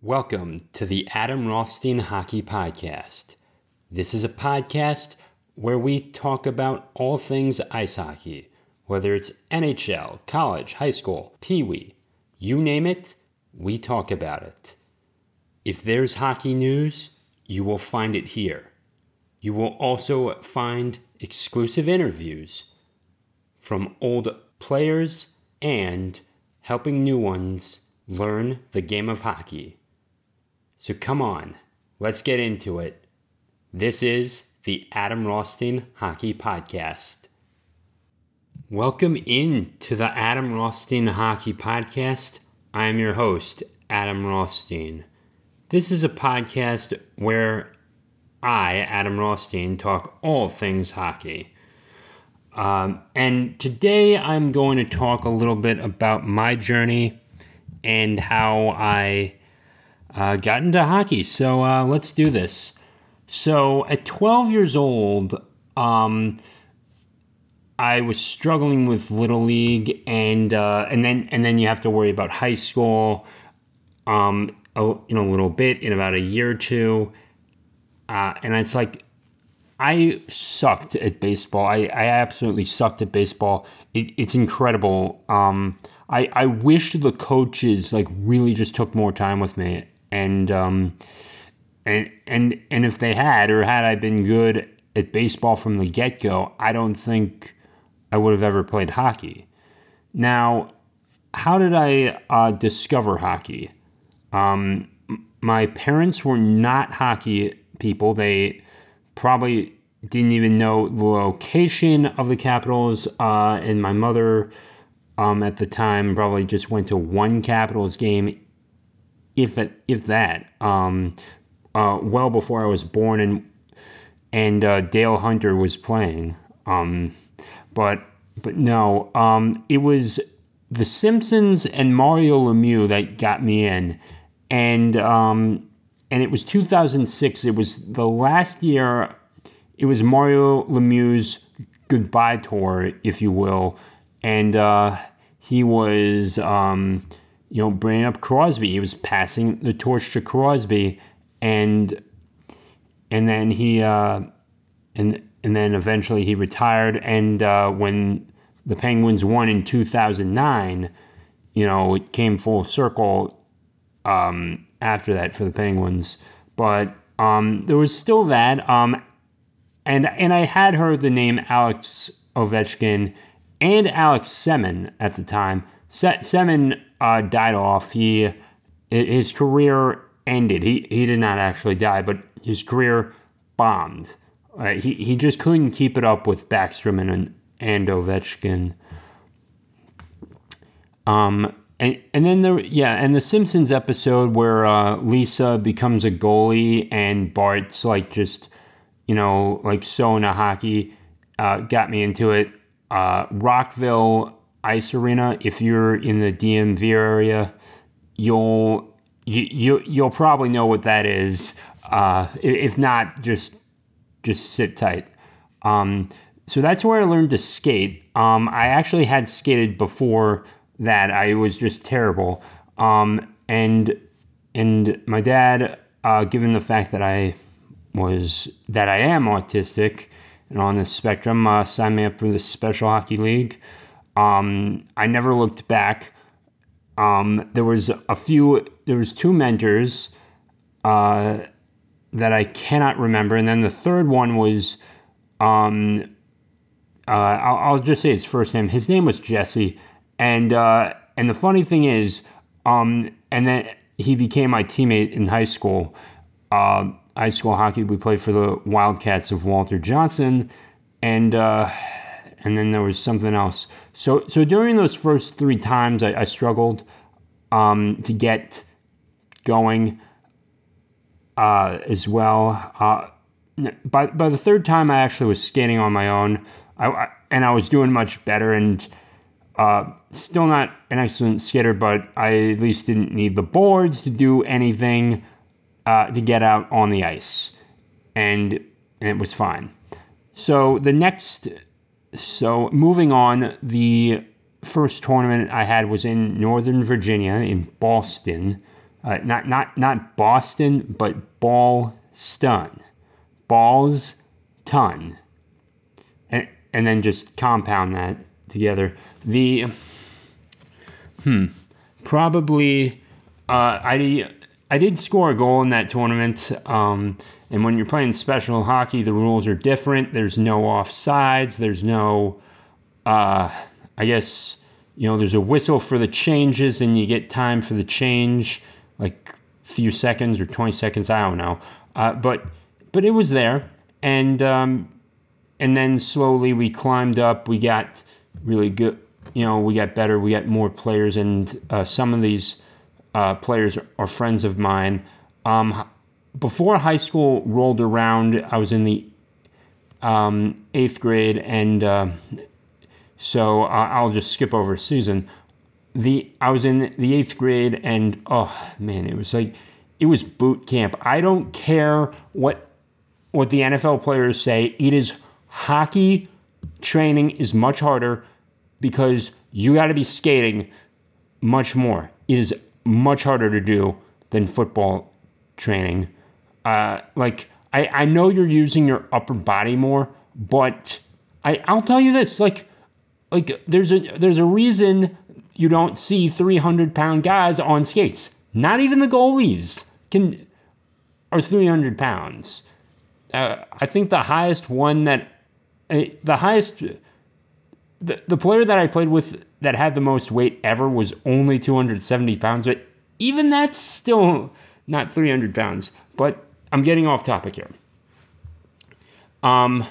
Welcome to the Adam Rothstein Hockey Podcast. This is a podcast where we talk about all things ice hockey, whether it's NHL, college, high school, pee wee, you name it, we talk about it. If there's hockey news, you will find it here. You will also find exclusive interviews from old players and helping new ones learn the game of hockey. So come on, let's get into it. This is the Adam Rothstein Hockey Podcast. Welcome in to the Adam Rothstein Hockey Podcast. I am your host, Adam Rothstein. This is a podcast where I, Adam Rothstein, talk all things hockey. Um, and today I'm going to talk a little bit about my journey and how I uh, got into hockey. So uh, let's do this. So at 12 years old, um, I was struggling with little league, and uh, and then and then you have to worry about high school, um, you a little bit in about a year or two, uh, and it's like I sucked at baseball. I, I absolutely sucked at baseball. It, it's incredible. Um, I I wish the coaches like really just took more time with me and um, and and and if they had or had I been good at baseball from the get go, I don't think I would have ever played hockey. Now, how did I uh, discover hockey? Um, my parents were not hockey people. They probably didn't even know the location of the Capitals, uh, and my mother um, at the time probably just went to one Capitals game if it, if that, um, uh, well before I was born, and and uh, Dale Hunter was playing. Um, but but no, um, it was The Simpsons and Mario Lemieux that got me in, and um, and it was 2006. It was the last year. It was Mario Lemieux's goodbye tour, if you will, and uh, he was. Um, you know, bringing up Crosby. He was passing the torch to Crosby, and and then he uh, and and then eventually he retired. And uh, when the Penguins won in 2009, you know, it came full circle um, after that for the Penguins. But um, there was still that. Um, and and I had heard the name Alex Ovechkin and Alex Semin at the time. Se- Semin uh, died off. He his career ended. He he did not actually die, but his career bombed. Uh, he he just couldn't keep it up with Backstrom and and Ovechkin. Um and and then the yeah and the Simpsons episode where uh, Lisa becomes a goalie and Bart's like just you know like so into hockey uh, got me into it. Uh, Rockville ice arena. If you're in the DMV area, you'll you, you you'll probably know what that is. Uh, if not, just just sit tight. Um, so that's where I learned to skate. Um, I actually had skated before that. I was just terrible. Um, and and my dad, uh, given the fact that I was that I am autistic and on the spectrum, uh, signed me up for the Special Hockey League. Um, I never looked back. Um, there was a few. There was two mentors uh, that I cannot remember, and then the third one was. Um, uh, I'll, I'll, just say his first name. His name was Jesse, and uh, and the funny thing is, um, and then he became my teammate in high school. Uh, high school hockey, we played for the Wildcats of Walter Johnson, and uh, and then there was something else. So so during those first three times, I, I struggled um, to get going uh, as well. Uh, by by the third time, I actually was skating on my own, I, I, and I was doing much better and. Uh, still not an excellent skater, but I at least didn't need the boards to do anything uh, to get out on the ice, and, and it was fine. So the next so moving on, the first tournament I had was in Northern Virginia, in Boston, Uh, not not not Boston, but Ballston. Balls ton. And and then just compound that together. The hmm probably uh, I I did score a goal in that tournament. Um, and when you're playing special hockey, the rules are different. There's no offsides. There's no, uh, I guess, you know, there's a whistle for the changes, and you get time for the change, like a few seconds or 20 seconds. I don't know. Uh, but but it was there, and um, and then slowly we climbed up. We got really good. You know, we got better. We got more players, and uh, some of these uh, players are friends of mine. Um, before high school rolled around, I was in the um, eighth grade, and uh, so I'll just skip over Susan. The I was in the eighth grade, and oh man, it was like it was boot camp. I don't care what what the NFL players say. It is hockey training is much harder because you got to be skating much more. It is much harder to do than football training. Uh, like I, I know you're using your upper body more, but I, I'll tell you this, like like there's a there's a reason you don't see 300 pound guys on skates. Not even the goalies can are 300 pounds. Uh, I think the highest one that uh, the highest the, the player that I played with that had the most weight ever was only 270 pounds, but even that's still not 300 pounds. But I'm getting off topic here. Um,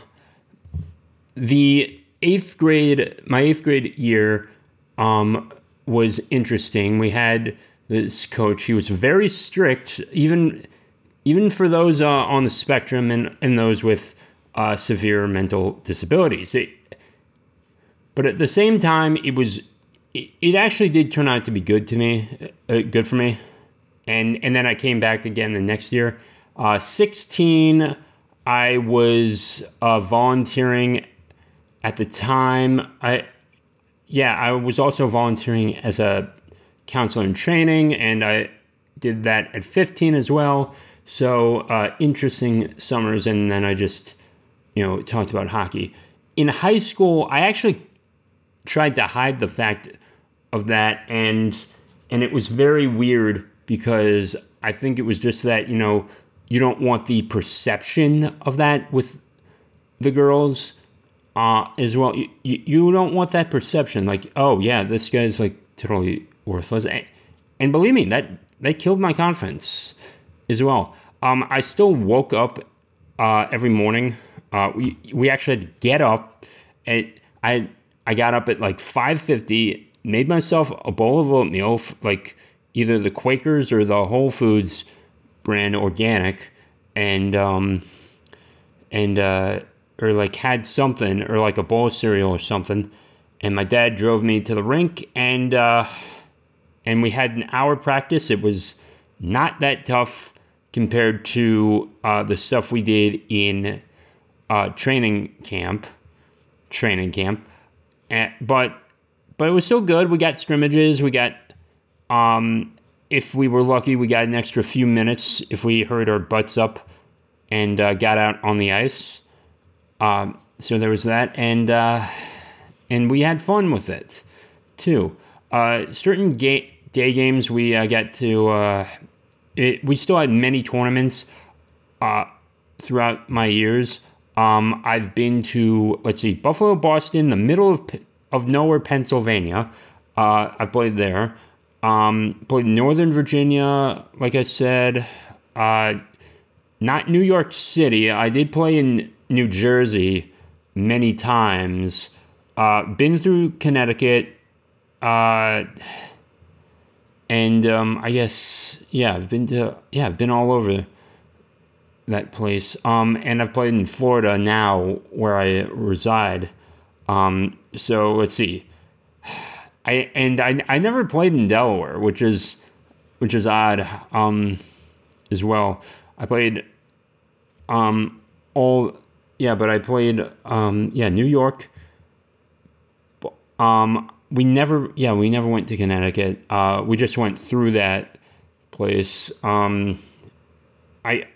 the eighth grade, my eighth grade year, um, was interesting. We had this coach. He was very strict, even even for those uh, on the spectrum and, and those with uh, severe mental disabilities. It, but at the same time, it was it, it actually did turn out to be good to me, uh, good for me. And and then I came back again the next year. Uh, 16, I was uh, volunteering at the time. I yeah, I was also volunteering as a counselor in training, and I did that at 15 as well. So uh, interesting summers, and then I just you know talked about hockey. In high school, I actually tried to hide the fact of that and and it was very weird because I think it was just that, you know, you don't want the perception of that with the girls uh, as well. You, you don't want that perception like, oh yeah, this guy's like totally worthless. And, and believe me, that that killed my confidence as well. Um, I still woke up uh, every morning. Uh, we we actually had to get up. And I I got up at like 5:50, made myself a bowl of oatmeal, like either the Quakers or the Whole Foods brand organic, and um, and uh, or like had something or like a bowl of cereal or something. And my dad drove me to the rink, and uh, and we had an hour practice. It was not that tough compared to uh, the stuff we did in uh, training camp. Training camp. And, but but it was still good. We got scrimmages. We got um, if we were lucky, we got an extra few minutes if we hurried our butts up and uh, got out on the ice. Um, so there was that, and uh, and we had fun with it too. Uh, certain ga- day games we uh, got to. Uh, it, we still had many tournaments uh, throughout my years. Um, I've been to let's see, Buffalo, Boston, the middle of of nowhere, Pennsylvania. Uh, I played there. Um, played Northern Virginia, like I said. Uh, not New York City. I did play in New Jersey many times. Uh, been through Connecticut. Uh, and um, I guess yeah, I've been to yeah, I've been all over that place. Um, and I've played in Florida now, where I reside. Um, so let's see. I and I, I never played in Delaware, which is which is odd. Um, as well. I played um all yeah, but I played um yeah New York. Um, we never yeah we never went to Connecticut. Uh, we just went through that place. Um, I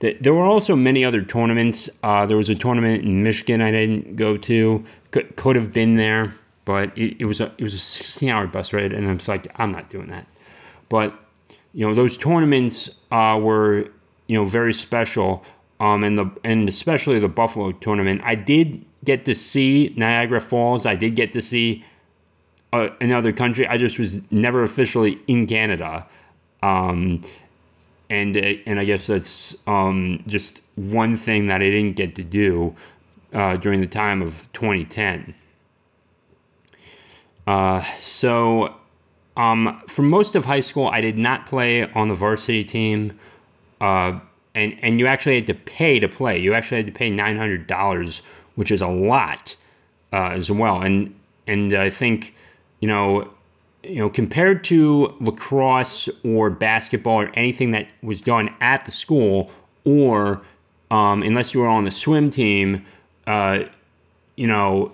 there were also many other tournaments. Uh, there was a tournament in Michigan I didn't go to. Could, could have been there, but it, it was a it was a 16 hour bus ride, and I was like, I'm not doing that. But you know, those tournaments uh, were you know very special. Um, and the and especially the Buffalo tournament, I did get to see Niagara Falls. I did get to see uh, another country. I just was never officially in Canada. Um, and uh, and I guess that's um, just one thing that I didn't get to do uh, during the time of 2010. Uh, so, um, for most of high school, I did not play on the varsity team, uh, and and you actually had to pay to play. You actually had to pay nine hundred dollars, which is a lot uh, as well. And and I think you know you know, compared to lacrosse or basketball or anything that was done at the school, or um, unless you were on the swim team, uh, you know,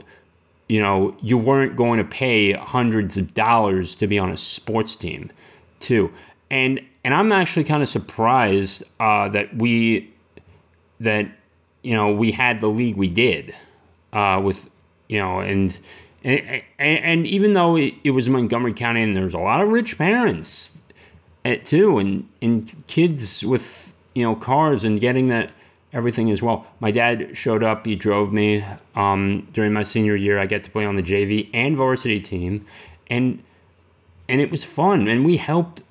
you know, you weren't going to pay hundreds of dollars to be on a sports team, too. And and I'm actually kind of surprised uh, that we that you know we had the league we did uh, with you know and and, and, and even though it, was Montgomery County and there's a lot of rich parents at, too, and, and kids with, you know, cars and getting that everything as well. My dad showed up, he drove me um, during my senior year. I get to play on the JV and varsity team. And and it was fun and we helped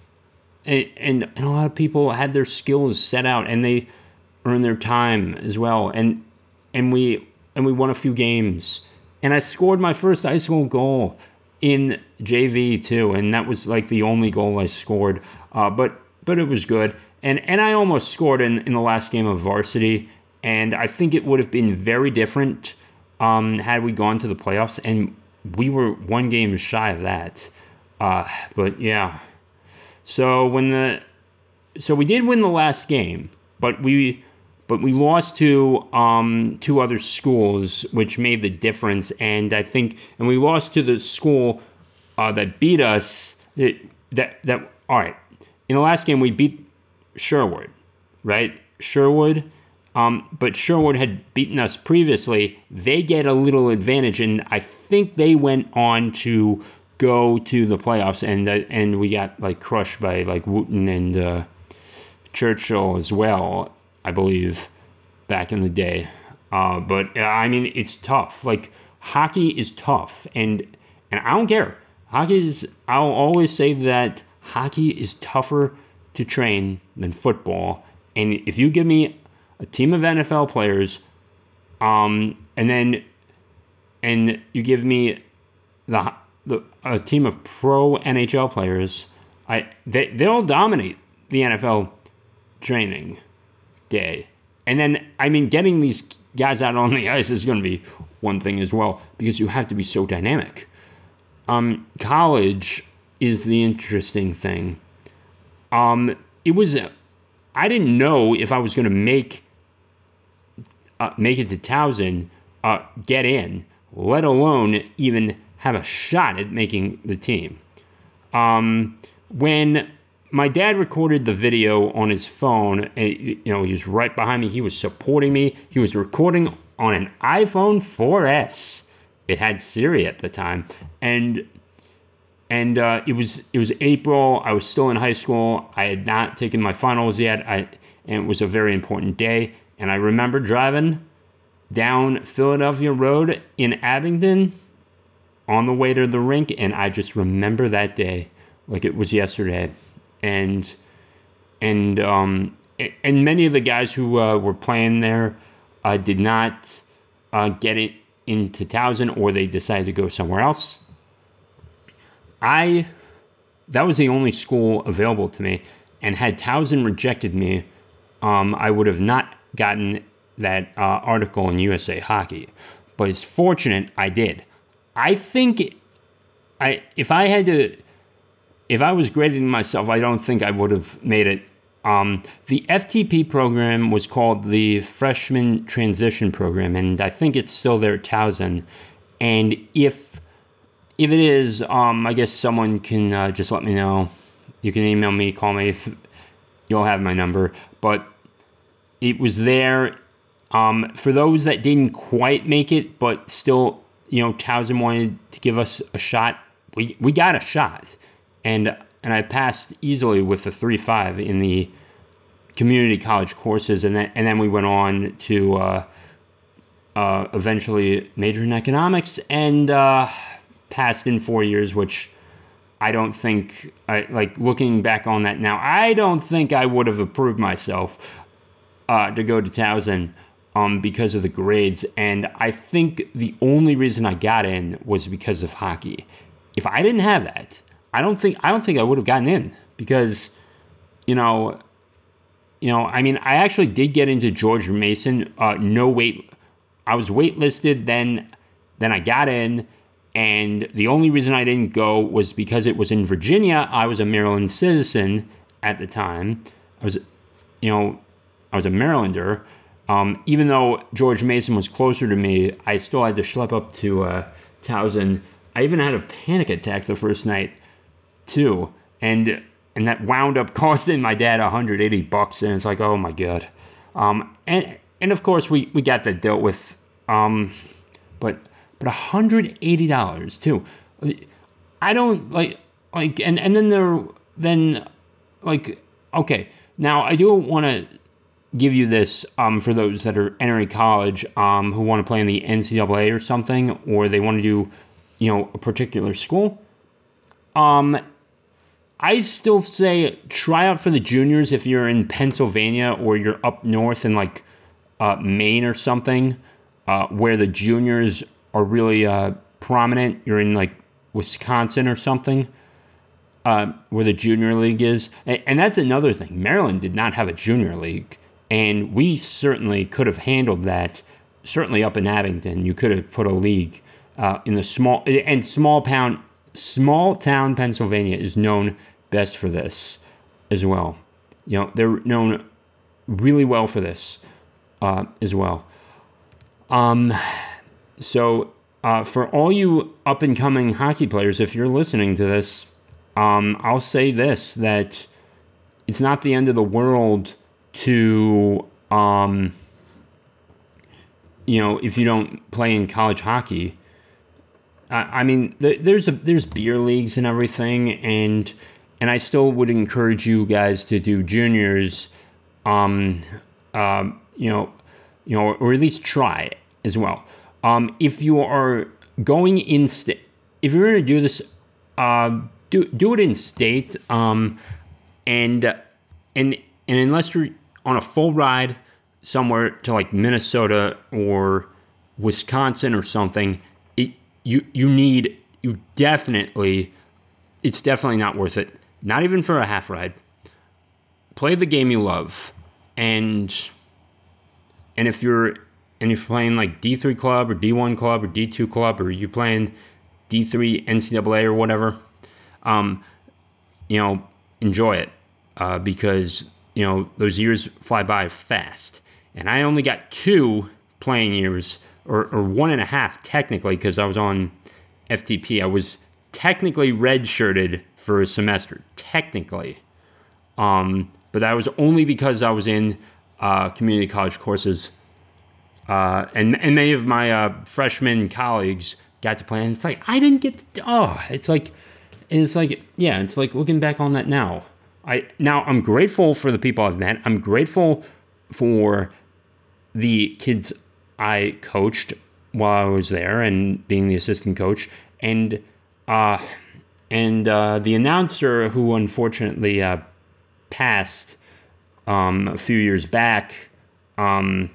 and, and, and a lot of people had their skills set out and they earned their time as well and and we and we won a few games and I scored my first high school goal in JV too, and that was like the only goal I scored. Uh, but but it was good, and and I almost scored in in the last game of varsity, and I think it would have been very different um, had we gone to the playoffs, and we were one game shy of that. Uh, but yeah, so when the so we did win the last game, but we but we lost to um, two other schools, which made the difference. And I think, and we lost to the school uh, that beat us. That, that that all right. In the last game, we beat Sherwood, right? Sherwood. Um, but Sherwood had beaten us previously. They get a little advantage, and I think they went on to go to the playoffs, and uh, and we got like crushed by like Wootton and uh, Churchill as well. I believe, back in the day. Uh, but I mean, it's tough. Like hockey is tough, and and I don't care. Hockey is. I'll always say that hockey is tougher to train than football. And if you give me a team of NFL players, um, and then and you give me the the a team of pro NHL players, I they they'll dominate the NFL training day. And then, I mean, getting these guys out on the ice is going to be one thing as well because you have to be so dynamic. Um, college is the interesting thing. Um, it was, I didn't know if I was going to make uh, make it to Towson, uh, get in, let alone even have a shot at making the team. Um, when my dad recorded the video on his phone. You know, he was right behind me. He was supporting me. He was recording on an iPhone 4S. It had Siri at the time, and and uh, it was it was April. I was still in high school. I had not taken my finals yet. I and it was a very important day. And I remember driving down Philadelphia Road in Abingdon on the way to the rink, and I just remember that day like it was yesterday and and um, and many of the guys who uh, were playing there uh, did not uh, get it into Towson, or they decided to go somewhere else. I that was the only school available to me, and had Towson rejected me, um, I would have not gotten that uh, article in USA Hockey. But it's fortunate I did. I think I if I had to if I was grading myself, I don't think I would have made it. Um, the FTP program was called the Freshman Transition Program, and I think it's still there at Towson. And if if it is, um, I guess someone can uh, just let me know, You can email me, call me if you'll have my number. But it was there. Um, for those that didn't quite make it, but still, you know, Towson wanted to give us a shot. We we got a shot, and and I passed easily with the three five in the community college courses, and then and then we went on to uh, uh, eventually major in economics and uh, passed in four years, which I don't think I like looking back on that now. I don't think I would have approved myself uh, to go to Towson um, because of the grades, and I think the only reason I got in was because of hockey. If I didn't have that, I don't think I don't think I would have gotten in because you know you know, I mean, I actually did get into George Mason. Uh, no wait, I was waitlisted. Then, then I got in, and the only reason I didn't go was because it was in Virginia. I was a Maryland citizen at the time. I was, you know, I was a Marylander. Um, even though George Mason was closer to me, I still had to schlep up to uh, Towson. I even had a panic attack the first night, too. And and that wound up costing my dad 180 bucks and it's like oh my god. Um, and and of course we we got that dealt with um, but but 180 dollars too. I don't like like and and then there then like okay now i do want to give you this um, for those that are entering college um, who want to play in the ncaa or something or they want to do you know a particular school. Um I still say try out for the juniors if you're in Pennsylvania or you're up north in like uh, Maine or something, uh, where the juniors are really uh, prominent. You're in like Wisconsin or something, uh, where the junior league is. And, and that's another thing. Maryland did not have a junior league, and we certainly could have handled that. Certainly up in Abington, you could have put a league uh, in the small and small pound small town Pennsylvania is known best for this as well. You know, they're known really well for this uh, as well. Um, so, uh, for all you up and coming hockey players, if you're listening to this, um, I'll say this that it's not the end of the world to, um, you know, if you don't play in college hockey I mean, there's a, there's beer leagues and everything, and and I still would encourage you guys to do juniors, um, um, you know, you know, or at least try it as well. Um, if you are going in state, if you're going to do this, uh, do do it in state, um, and and and unless you're on a full ride somewhere to like Minnesota or Wisconsin or something you you need you definitely it's definitely not worth it. Not even for a half ride. Play the game you love. And and if you're and you're playing like D3 club or D1 club or D2 club or you're playing D3 NCAA or whatever, um, you know, enjoy it uh, because you know those years fly by fast. And I only got two playing years or, or one and a half technically because I was on FTP. I was technically redshirted for a semester, technically. Um, but that was only because I was in uh, community college courses. Uh, and, and many of my uh, freshman colleagues got to play. And it's like, I didn't get to, oh, it's like, it's like, yeah, it's like looking back on that now. I Now I'm grateful for the people I've met. I'm grateful for the kids I coached while I was there and being the assistant coach, and uh, and uh, the announcer who unfortunately uh, passed um, a few years back. Um,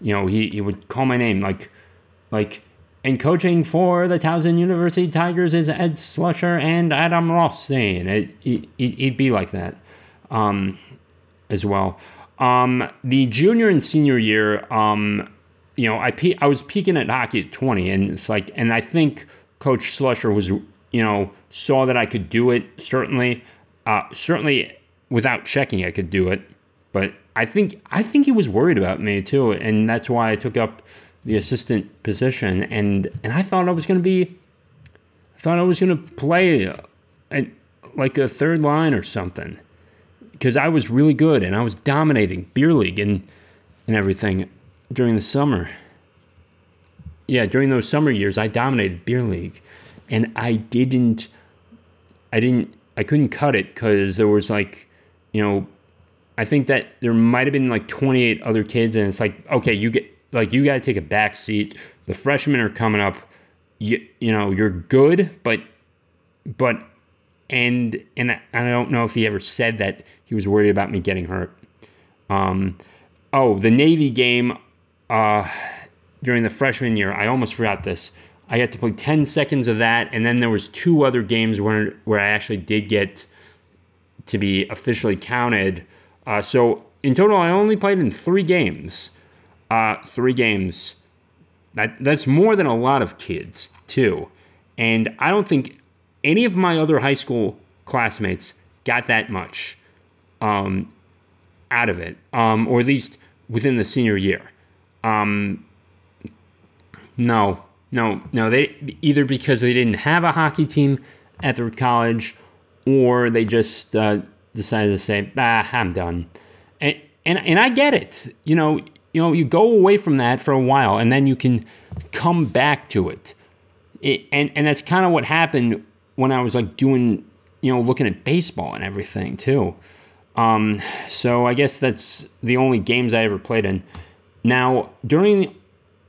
you know, he, he would call my name like like and coaching for the Towson University Tigers is Ed Slusher and Adam Rothstein. It, it, it'd be like that um, as well. Um, the junior and senior year, um, you know, I pe- I was peaking at hockey at 20, and it's like, and I think Coach Slusher was, you know, saw that I could do it. Certainly, uh, certainly without checking, I could do it. But I think I think he was worried about me too, and that's why I took up the assistant position. And and I thought I was going to be, I thought I was going to play, and like a third line or something because I was really good and I was dominating beer league and and everything during the summer. Yeah, during those summer years, I dominated beer league, and I didn't, I didn't, I couldn't cut it because there was like, you know, I think that there might have been like 28 other kids, and it's like, okay, you get like you got to take a back seat. The freshmen are coming up. You you know you're good, but but and and I don't know if he ever said that he was worried about me getting hurt. Um, oh, the Navy game uh, during the freshman year, I almost forgot this. I got to play 10 seconds of that, and then there was two other games where where I actually did get to be officially counted. Uh, so in total, I only played in three games. Uh, three games. That that's more than a lot of kids too, and I don't think any of my other high school classmates got that much um, out of it, um, or at least within the senior year. Um, no, no, no. They either because they didn't have a hockey team at their college, or they just uh, decided to say, "Ah, I'm done." And, and and I get it. You know, you know, you go away from that for a while, and then you can come back to it. it and and that's kind of what happened when I was like doing, you know, looking at baseball and everything too. Um, so I guess that's the only games I ever played in. Now, during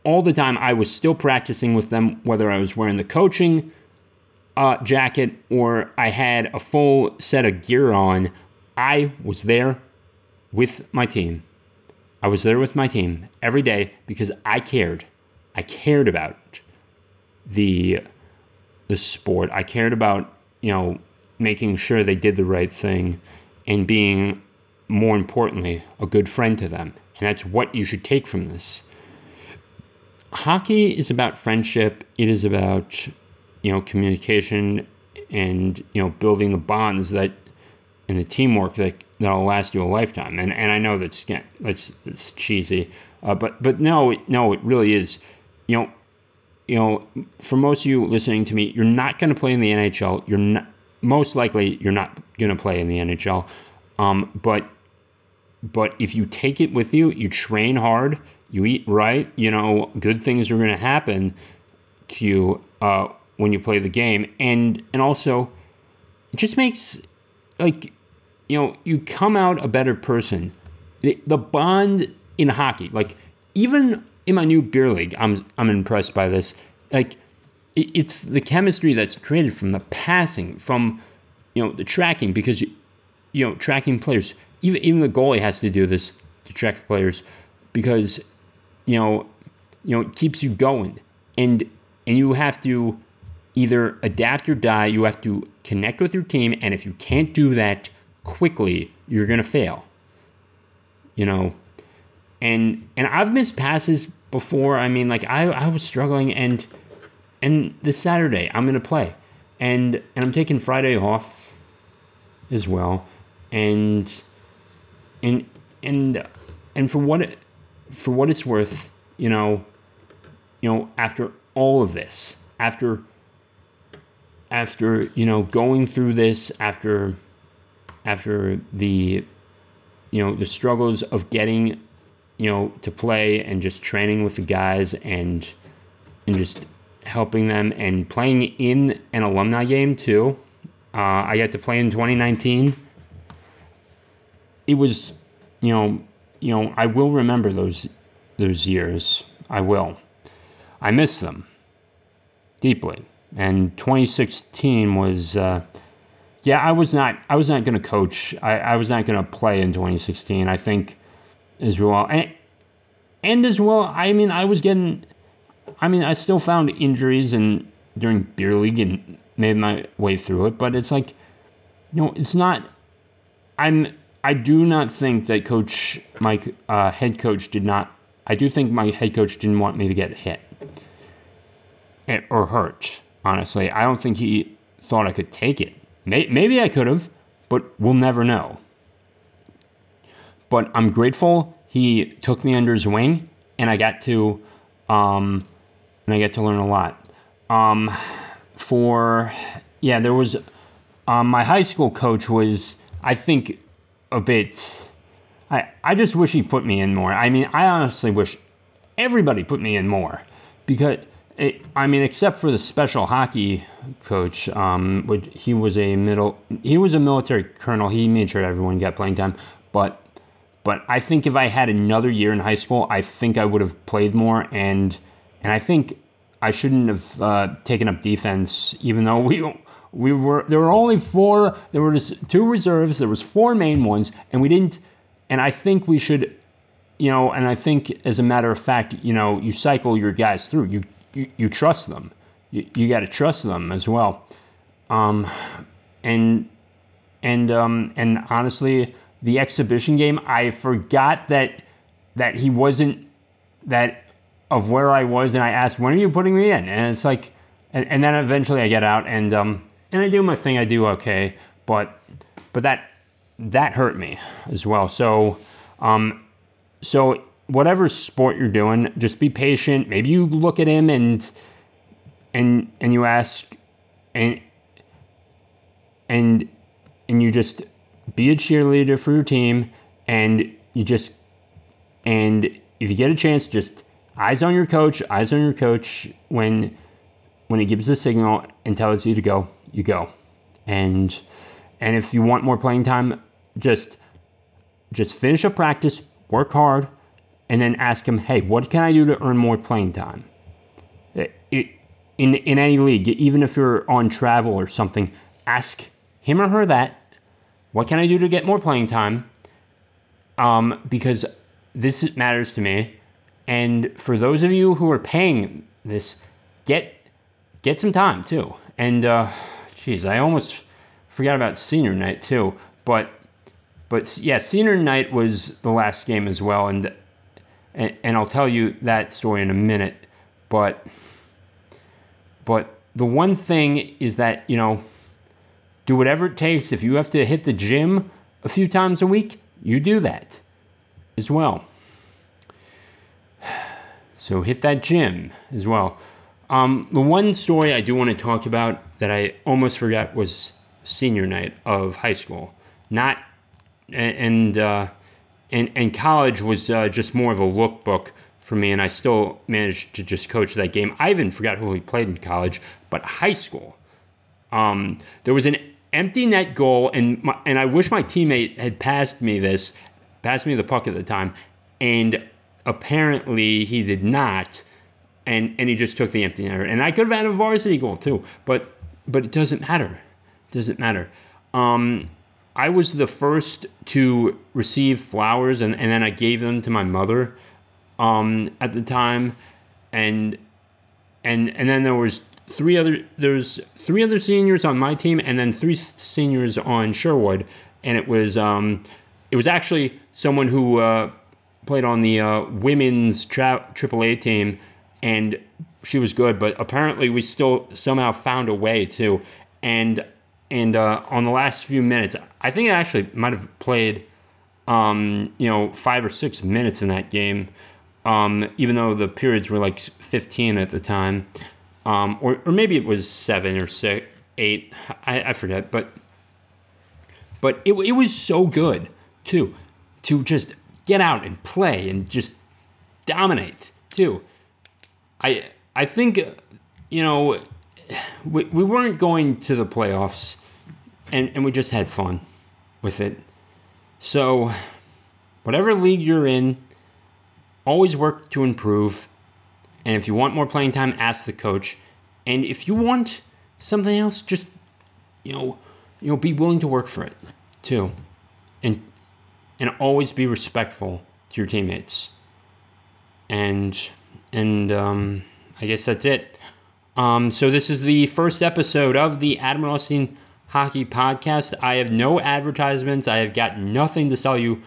all the time, I was still practicing with them, whether I was wearing the coaching uh, jacket or I had a full set of gear on. I was there with my team. I was there with my team every day because I cared. I cared about the the sport. I cared about, you know, making sure they did the right thing and being, more importantly, a good friend to them. And that's what you should take from this. Hockey is about friendship. It is about, you know, communication and, you know, building the bonds that and the teamwork that that'll last you a lifetime. And and I know that's that's, that's cheesy, uh, but but no, no, it really is. You know, you know, for most of you listening to me, you're not going to play in the NHL. You're not most likely you're not going to play in the NHL. Um, but but if you take it with you, you train hard, you eat right, you know, good things are going to happen to you uh, when you play the game, and and also it just makes like you know you come out a better person. The, the bond in hockey, like even in my new beer league, I'm I'm impressed by this. Like it's the chemistry that's created from the passing, from you know the tracking, because you, you know tracking players. Even even the goalie has to do this to track the players, because you know you know it keeps you going, and and you have to either adapt or die. You have to connect with your team, and if you can't do that quickly, you're gonna fail. You know, and and I've missed passes before. I mean, like I, I was struggling, and and this Saturday I'm gonna play, and and I'm taking Friday off as well, and and and and for what for what it's worth, you know, you know, after all of this, after after you know going through this, after after the you know the struggles of getting you know, to play and just training with the guys and and just helping them and playing in an alumni game too. Uh, I got to play in 2019. It was, you know, you know, I will remember those those years. I will. I miss them deeply. And 2016 was, uh, yeah, I was not. I was not going to coach. I, I was not going to play in 2016. I think as well. And, and as well, I mean, I was getting, I mean, I still found injuries and during beer league and made my way through it. But it's like, you know, it's not. I'm. I do not think that coach, my uh, head coach, did not. I do think my head coach didn't want me to get hit eh, or hurt. Honestly, I don't think he thought I could take it. Maybe I could have, but we'll never know. But I'm grateful he took me under his wing, and I got to, um, and I got to learn a lot. Um, for yeah, there was um, my high school coach was, I think, a bit. I, I just wish he put me in more. I mean, I honestly wish everybody put me in more because it, I mean, except for the special hockey coach, um, which he was a middle, he was a military colonel. He made sure everyone got playing time. But, but I think if I had another year in high school, I think I would have played more, and and I think I shouldn't have uh, taken up defense, even though we we were there were only four. There were just two reserves. There was four main ones, and we didn't. And I think we should, you know, and I think as a matter of fact, you know, you cycle your guys through. You you, you trust them. You, you got to trust them as well. Um, and and um, and honestly, the exhibition game, I forgot that that he wasn't that of where I was, and I asked, "When are you putting me in?" And it's like, and, and then eventually I get out and um, and I do my thing. I do okay, but but that that hurt me as well. So um, so whatever sport you're doing, just be patient. Maybe you look at him and and and you ask and and and you just be a cheerleader for your team and you just and if you get a chance just eyes on your coach eyes on your coach when when he gives a signal and tells you to go you go and and if you want more playing time just just finish a practice work hard and then ask him, hey, what can I do to earn more playing time? It, in, in any league, even if you're on travel or something, ask him or her that. What can I do to get more playing time? Um, because this matters to me. And for those of you who are paying this, get get some time too. And uh, geez, I almost forgot about senior night too. But but yeah, senior night was the last game as well, and and, and I'll tell you that story in a minute. But but the one thing is that you know, do whatever it takes. If you have to hit the gym a few times a week, you do that as well. So hit that gym as well. Um, the one story I do want to talk about that I almost forgot was senior night of high school. Not and uh, and and college was uh, just more of a lookbook for me, and I still managed to just coach that game. I even forgot who he played in college, but high school, um, there was an empty net goal, and my, and I wish my teammate had passed me this, passed me the puck at the time, and apparently he did not, and and he just took the empty netter, and I could have had a varsity goal too, but but it doesn't matter, it doesn't matter. Um, I was the first to receive flowers, and, and then I gave them to my mother um, at the time, and and and then there was three other there's three other seniors on my team, and then three seniors on Sherwood, and it was um, it was actually someone who uh, played on the uh, women's tra- AAA team, and she was good, but apparently we still somehow found a way to, and and uh, on the last few minutes, I think I actually might have played, um, you know, five or six minutes in that game, um, even though the periods were like 15 at the time, um, or or maybe it was seven or six, eight. I, I forget, but but it it was so good too, to just get out and play and just dominate too. I I think you know we, we weren't going to the playoffs and, and we just had fun with it. So, whatever league you're in, always work to improve. And if you want more playing time, ask the coach. And if you want something else, just you know, you know, be willing to work for it too. And and always be respectful to your teammates. And and um, I guess that's it. Um, so this is the first episode of the Adam Rothstein Hockey Podcast. I have no advertisements. I have got nothing to sell you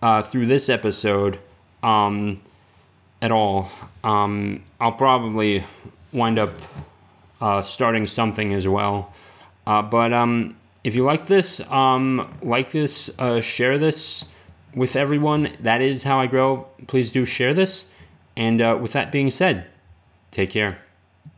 uh, through this episode um, at all. Um, I'll probably wind up uh, starting something as well. Uh, but um, if you like this, um, like this, uh, share this with everyone. That is how I grow. Please do share this. And uh, with that being said, take care.